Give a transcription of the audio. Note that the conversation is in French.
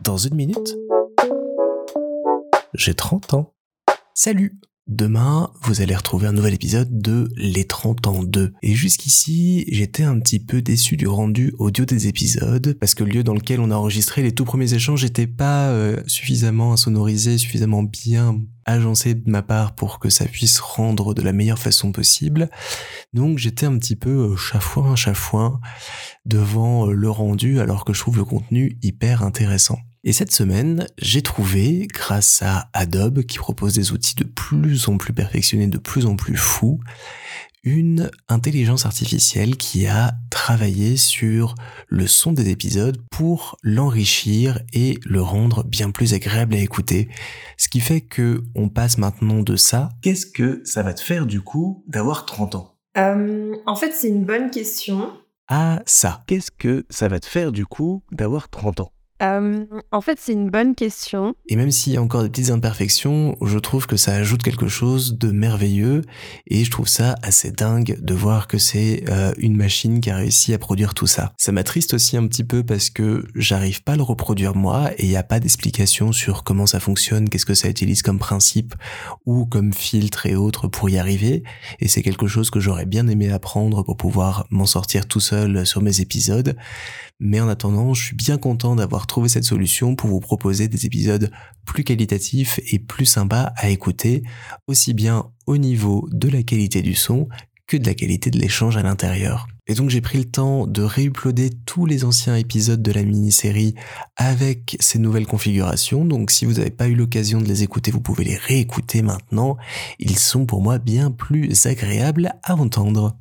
Dans une minute, j'ai 30 ans. Salut Demain, vous allez retrouver un nouvel épisode de Les 30 ans 2. Et jusqu'ici, j'étais un petit peu déçu du rendu audio des épisodes, parce que le lieu dans lequel on a enregistré les tout premiers échanges n'était pas euh, suffisamment insonorisé, suffisamment bien agencé de ma part pour que ça puisse rendre de la meilleure façon possible. Donc j'étais un petit peu euh, chafouin, chafouin devant euh, le rendu, alors que je trouve le contenu hyper intéressant. Et cette semaine, j'ai trouvé, grâce à Adobe, qui propose des outils de plus en plus perfectionnés, de plus en plus fous, une intelligence artificielle qui a travaillé sur le son des épisodes pour l'enrichir et le rendre bien plus agréable à écouter. Ce qui fait que on passe maintenant de ça. Qu'est-ce que ça va te faire du coup d'avoir 30 ans? Euh, En fait, c'est une bonne question. Ah ça. Qu'est-ce que ça va te faire du coup d'avoir 30 ans? Euh, en fait, c'est une bonne question. Et même s'il y a encore des petites imperfections, je trouve que ça ajoute quelque chose de merveilleux et je trouve ça assez dingue de voir que c'est euh, une machine qui a réussi à produire tout ça. Ça m'attriste aussi un petit peu parce que j'arrive pas à le reproduire moi et il n'y a pas d'explication sur comment ça fonctionne, qu'est-ce que ça utilise comme principe ou comme filtre et autres pour y arriver. Et c'est quelque chose que j'aurais bien aimé apprendre pour pouvoir m'en sortir tout seul sur mes épisodes. Mais en attendant, je suis bien content d'avoir trouvé cette solution pour vous proposer des épisodes plus qualitatifs et plus sympas à écouter, aussi bien au niveau de la qualité du son que de la qualité de l'échange à l'intérieur. Et donc j'ai pris le temps de réuploader tous les anciens épisodes de la mini-série avec ces nouvelles configurations. Donc si vous n'avez pas eu l'occasion de les écouter, vous pouvez les réécouter maintenant. Ils sont pour moi bien plus agréables à entendre.